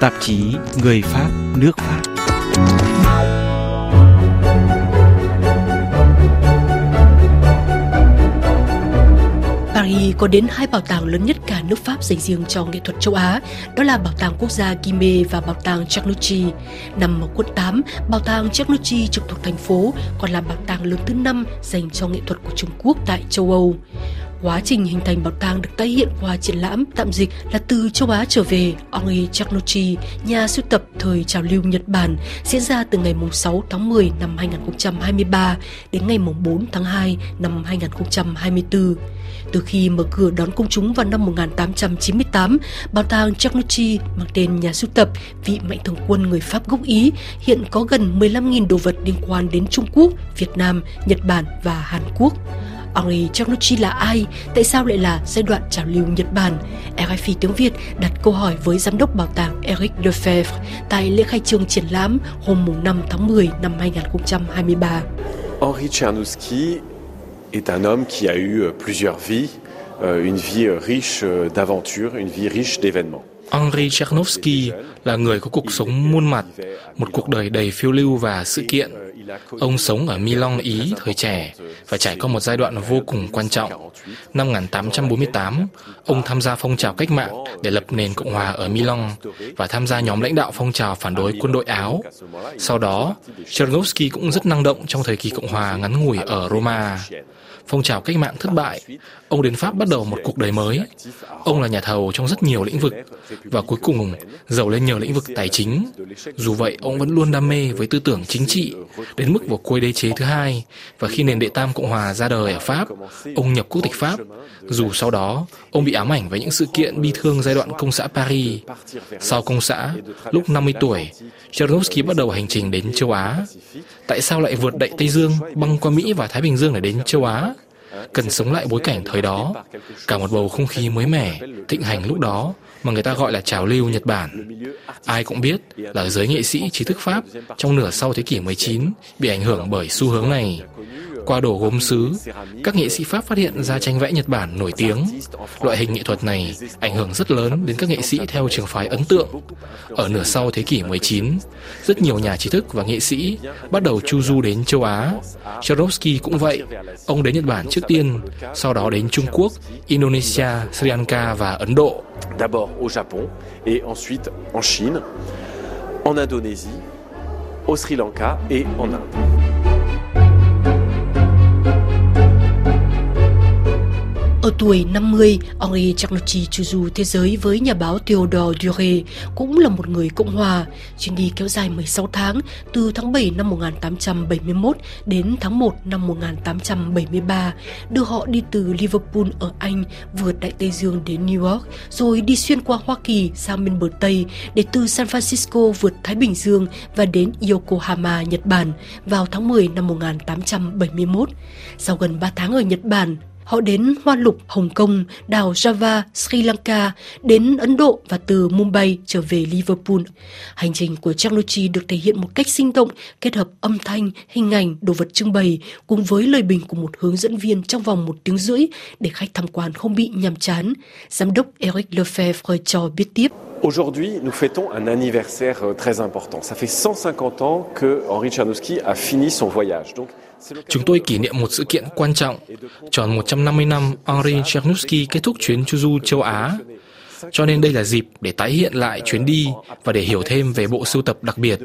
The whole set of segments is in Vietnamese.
Tạp chí Người Pháp, nước Pháp Paris có đến hai bảo tàng lớn nhất cả nước Pháp dành riêng cho nghệ thuật châu Á, đó là Bảo tàng Quốc gia Guimet và Bảo tàng Charnucci. Nằm ở quận 8, Bảo tàng Charnucci trực thuộc thành phố, còn là bảo tàng lớn thứ năm dành cho nghệ thuật của Trung Quốc tại châu Âu. Quá trình hình thành bảo tàng được tái hiện qua triển lãm tạm dịch là từ châu Á trở về Henri Chaknochi, nhà sưu tập thời trào lưu Nhật Bản, diễn ra từ ngày 6 tháng 10 năm 2023 đến ngày 4 tháng 2 năm 2024. Từ khi mở cửa đón công chúng vào năm 1898, bảo tàng Chaknochi mang tên nhà sưu tập vị mạnh thường quân người Pháp gốc Ý hiện có gần 15.000 đồ vật liên quan đến Trung Quốc, Việt Nam, Nhật Bản và Hàn Quốc. Henri Charnucci là ai? Tại sao lại là giai đoạn trào lưu Nhật Bản? RFI tiếng Việt đặt câu hỏi với giám đốc bảo tàng Eric Lefebvre tại lễ khai trương triển lãm hôm 5 tháng 10 năm 2023. Henri Charnucci est un homme qui a eu plusieurs vies, euh, une vie riche euh, d'aventures, une vie riche d'événements. Henri Chernovsky là người có cuộc sống muôn mặt, một cuộc đời đầy phiêu lưu và sự kiện. Ông sống ở Milan, Ý thời trẻ và trải qua một giai đoạn vô cùng quan trọng. Năm 1848, ông tham gia phong trào cách mạng để lập nền Cộng hòa ở Milan và tham gia nhóm lãnh đạo phong trào phản đối quân đội Áo. Sau đó, Chernovsky cũng rất năng động trong thời kỳ Cộng hòa ngắn ngủi ở Roma phong trào cách mạng thất bại, ông đến Pháp bắt đầu một cuộc đời mới. Ông là nhà thầu trong rất nhiều lĩnh vực và cuối cùng giàu lên nhờ lĩnh vực tài chính. Dù vậy, ông vẫn luôn đam mê với tư tưởng chính trị, đến mức vào cuối đế chế thứ hai và khi nền đệ tam Cộng hòa ra đời ở Pháp, ông nhập quốc tịch Pháp. Dù sau đó, ông bị ám ảnh với những sự kiện bi thương giai đoạn công xã Paris. Sau công xã, lúc 50 tuổi, Chernovsky bắt đầu hành trình đến châu Á. Tại sao lại vượt đại Tây Dương, băng qua Mỹ và Thái Bình Dương để đến châu Á? Cần sống lại bối cảnh thời đó, cả một bầu không khí mới mẻ, thịnh hành lúc đó mà người ta gọi là trào lưu Nhật Bản. Ai cũng biết là giới nghệ sĩ trí thức Pháp trong nửa sau thế kỷ 19 bị ảnh hưởng bởi xu hướng này. Qua đồ gốm sứ, các nghệ sĩ Pháp phát hiện ra tranh vẽ Nhật Bản nổi tiếng. Loại hình nghệ thuật này ảnh hưởng rất lớn đến các nghệ sĩ theo trường phái ấn tượng. Ở nửa sau thế kỷ 19, rất nhiều nhà trí thức và nghệ sĩ bắt đầu chu du đến châu Á. Chorovsky cũng vậy. Ông đến Nhật Bản trước tiên, sau đó đến Trung Quốc, Indonesia, Sri Lanka và Ấn Độ. D'abord au Japon et ensuite en Chine, en Indonésie, au Sri Lanka et en Inde. Ở tuổi 50, Henri Charnucci chu du thế giới với nhà báo Theodore Dure, cũng là một người Cộng hòa. Chuyến đi kéo dài 16 tháng, từ tháng 7 năm 1871 đến tháng 1 năm 1873, đưa họ đi từ Liverpool ở Anh, vượt Đại Tây Dương đến New York, rồi đi xuyên qua Hoa Kỳ sang bên bờ Tây, để từ San Francisco vượt Thái Bình Dương và đến Yokohama, Nhật Bản vào tháng 10 năm 1871. Sau gần 3 tháng ở Nhật Bản, Họ đến Hoa Lục, Hồng Kông, đảo Java, Sri Lanka, đến Ấn Độ và từ Mumbai trở về Liverpool. Hành trình của Charnucci được thể hiện một cách sinh động, kết hợp âm thanh, hình ảnh, đồ vật trưng bày cùng với lời bình của một hướng dẫn viên trong vòng một tiếng rưỡi để khách tham quan không bị nhàm chán. Giám đốc Eric Lefebvre cho biết tiếp. Aujourd'hui, nous fêtons un anniversaire euh, très important. Ça fait 150 ans que Henri Charnowski a fini son voyage. Donc, Chúng tôi kỷ niệm một sự kiện quan trọng, tròn 150 năm Henri Chernovsky kết thúc chuyến chu du châu Á. Cho nên đây là dịp để tái hiện lại chuyến đi và để hiểu thêm về bộ sưu tập đặc biệt.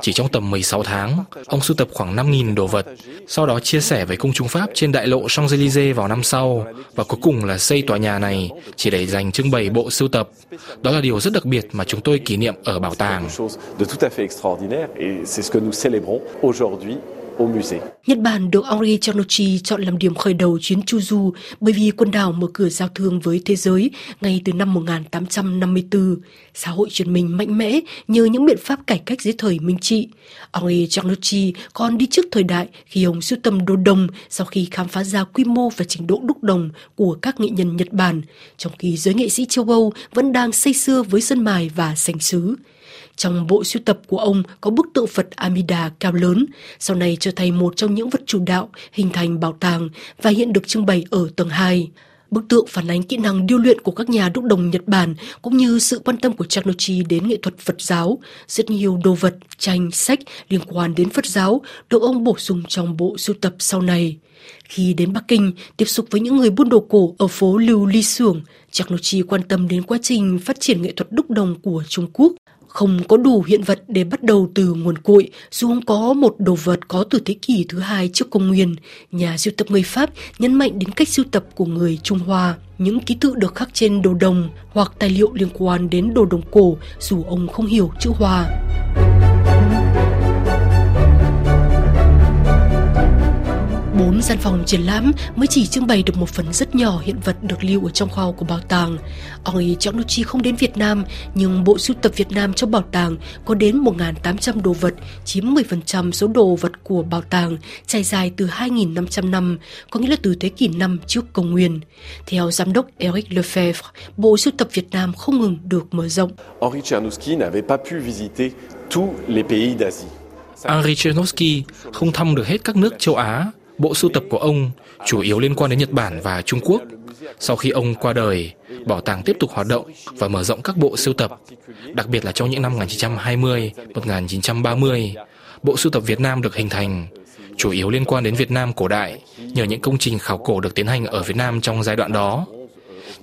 Chỉ trong tầm 16 tháng, ông sưu tập khoảng 5.000 đồ vật, sau đó chia sẻ với công chúng Pháp trên đại lộ Champs-Élysées vào năm sau, và cuối cùng là xây tòa nhà này chỉ để dành trưng bày bộ sưu tập. Đó là điều rất đặc biệt mà chúng tôi kỷ niệm ở bảo tàng. Nhật Bản được Henri Charnucci chọn làm điểm khởi đầu chuyến chu du bởi vì quần đảo mở cửa giao thương với thế giới ngay từ năm 1854. Xã hội chuyển mình mạnh mẽ nhờ những biện pháp cải cách dưới thời Minh Trị. Henri Charnucci còn đi trước thời đại khi ông sưu tầm đồ đồng sau khi khám phá ra quy mô và trình độ đúc đồng của các nghệ nhân Nhật Bản, trong khi giới nghệ sĩ châu Âu vẫn đang say sưa với sân mài và sành sứ. Trong bộ sưu tập của ông có bức tượng Phật Amida cao lớn, sau này trở thành một trong những vật chủ đạo hình thành bảo tàng và hiện được trưng bày ở tầng 2. Bức tượng phản ánh kỹ năng điêu luyện của các nhà đúc đồng Nhật Bản cũng như sự quan tâm của Chagnochi đến nghệ thuật Phật giáo. Rất nhiều đồ vật, tranh, sách liên quan đến Phật giáo được ông bổ sung trong bộ sưu tập sau này. Khi đến Bắc Kinh, tiếp xúc với những người buôn đồ cổ ở phố Lưu Ly Xưởng, Chagnochi quan tâm đến quá trình phát triển nghệ thuật đúc đồng của Trung Quốc không có đủ hiện vật để bắt đầu từ nguồn cội, dù không có một đồ vật có từ thế kỷ thứ hai trước công nguyên. Nhà sưu tập người Pháp nhấn mạnh đến cách sưu tập của người Trung Hoa. Những ký tự được khắc trên đồ đồng hoặc tài liệu liên quan đến đồ đồng cổ dù ông không hiểu chữ Hoa. Gian phòng triển lãm mới chỉ trưng bày được một phần rất nhỏ hiện vật được lưu ở trong kho của bảo tàng. Henri Giannucci không đến Việt Nam, nhưng bộ sưu tập Việt Nam trong bảo tàng có đến 1.800 đồ vật, chiếm 10% số đồ vật của bảo tàng, trải dài từ 2.500 năm, có nghĩa là từ thế kỷ 5 trước công nguyên. Theo giám đốc Eric Lefebvre, bộ sưu tập Việt Nam không ngừng được mở rộng. Henri Tchernouski n'avait pas pu visiter tous les pays d'Asie. Henri Chernovsky không thăm được hết các nước châu Á, Bộ sưu tập của ông chủ yếu liên quan đến Nhật Bản và Trung Quốc. Sau khi ông qua đời, bảo tàng tiếp tục hoạt động và mở rộng các bộ sưu tập, đặc biệt là trong những năm 1920, 1930. Bộ sưu tập Việt Nam được hình thành, chủ yếu liên quan đến Việt Nam cổ đại nhờ những công trình khảo cổ được tiến hành ở Việt Nam trong giai đoạn đó.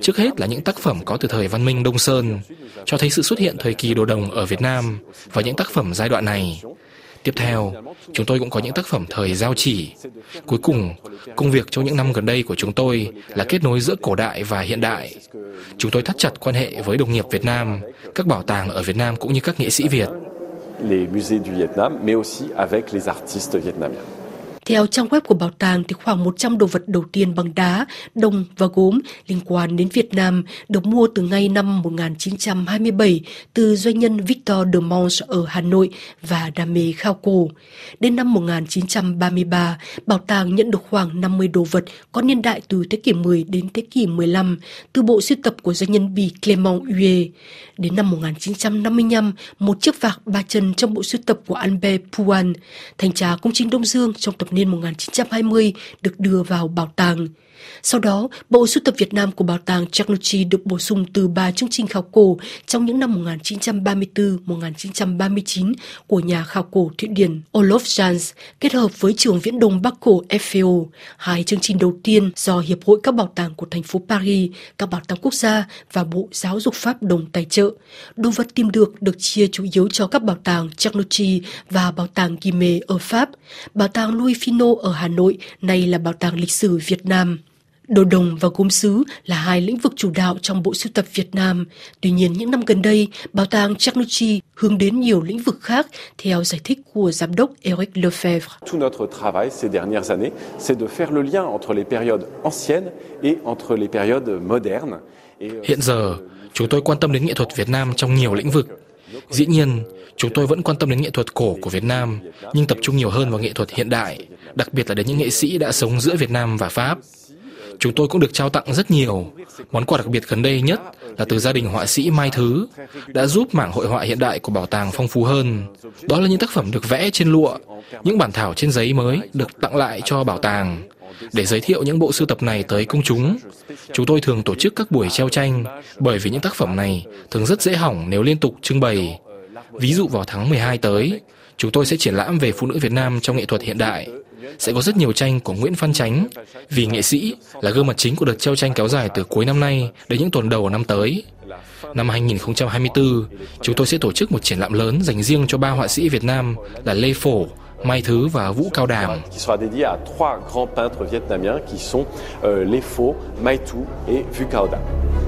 Trước hết là những tác phẩm có từ thời văn minh Đông Sơn, cho thấy sự xuất hiện thời kỳ đồ đồng ở Việt Nam và những tác phẩm giai đoạn này Tiếp theo, chúng tôi cũng có những tác phẩm thời giao chỉ. Cuối cùng, công việc trong những năm gần đây của chúng tôi là kết nối giữa cổ đại và hiện đại. Chúng tôi thắt chặt quan hệ với đồng nghiệp Việt Nam, các bảo tàng ở Việt Nam cũng như các nghệ sĩ Việt. Les musées du Vietnam, mais aussi avec les artistes vietnamiens. Theo trang web của bảo tàng thì khoảng 100 đồ vật đầu tiên bằng đá, đồng và gốm liên quan đến Việt Nam được mua từ ngay năm 1927 từ doanh nhân Victor de Mons ở Hà Nội và đam mê khao cổ. Đến năm 1933, bảo tàng nhận được khoảng 50 đồ vật có niên đại từ thế kỷ 10 đến thế kỷ 15 từ bộ sưu tập của doanh nhân Bì Clement Huet. Đến năm 1955, một chiếc vạc ba chân trong bộ sưu tập của Albert Puan, thành trà công trình Đông Dương trong tập niên 1920 được đưa vào bảo tàng. Sau đó, Bộ Sưu tập Việt Nam của Bảo tàng Chanuchi được bổ sung từ ba chương trình khảo cổ trong những năm 1934-1939 của nhà khảo cổ Thụy Điển Olof Jans kết hợp với trường viễn đông Bắc cổ FAO. Hai chương trình đầu tiên do Hiệp hội các bảo tàng của thành phố Paris, các bảo tàng quốc gia và Bộ Giáo dục Pháp đồng tài trợ. Đồ vật tìm được được chia chủ yếu cho các bảo tàng Chanuchi và bảo tàng Guimet ở Pháp, bảo tàng Louis Finot ở Hà Nội, nay là bảo tàng lịch sử Việt Nam. Đồ đồng và gốm sứ là hai lĩnh vực chủ đạo trong bộ sưu tập Việt Nam. Tuy nhiên, những năm gần đây, bảo tàng Chanuchi hướng đến nhiều lĩnh vực khác, theo giải thích của giám đốc Eric Lefebvre. Tout notre travail ces dernières années, c'est de faire le lien entre les périodes anciennes et entre les périodes modernes. Euh, Hiện giờ, chúng tôi quan tâm đến nghệ thuật Việt Nam trong nhiều lĩnh vực. Dĩ nhiên, chúng tôi vẫn quan tâm đến nghệ thuật cổ của Việt Nam, nhưng tập trung nhiều hơn vào nghệ thuật hiện đại, đặc biệt là đến những nghệ sĩ đã sống giữa Việt Nam và Pháp. Chúng tôi cũng được trao tặng rất nhiều. Món quà đặc biệt gần đây nhất là từ gia đình họa sĩ Mai Thứ, đã giúp mảng hội họa hiện đại của bảo tàng phong phú hơn. Đó là những tác phẩm được vẽ trên lụa, những bản thảo trên giấy mới được tặng lại cho bảo tàng. Để giới thiệu những bộ sưu tập này tới công chúng, chúng tôi thường tổ chức các buổi treo tranh bởi vì những tác phẩm này thường rất dễ hỏng nếu liên tục trưng bày. Ví dụ vào tháng 12 tới, chúng tôi sẽ triển lãm về phụ nữ Việt Nam trong nghệ thuật hiện đại sẽ có rất nhiều tranh của Nguyễn Văn Chánh vì nghệ sĩ là gương mặt chính của đợt treo tranh kéo dài từ cuối năm nay đến những tuần đầu năm tới. Năm 2024, chúng tôi sẽ tổ chức một triển lãm lớn dành riêng cho ba họa sĩ Việt Nam là Lê Phổ, Mai Thứ và Vũ Cao Đàm. À euh, Mai Thứ et Vu Cao Đàm.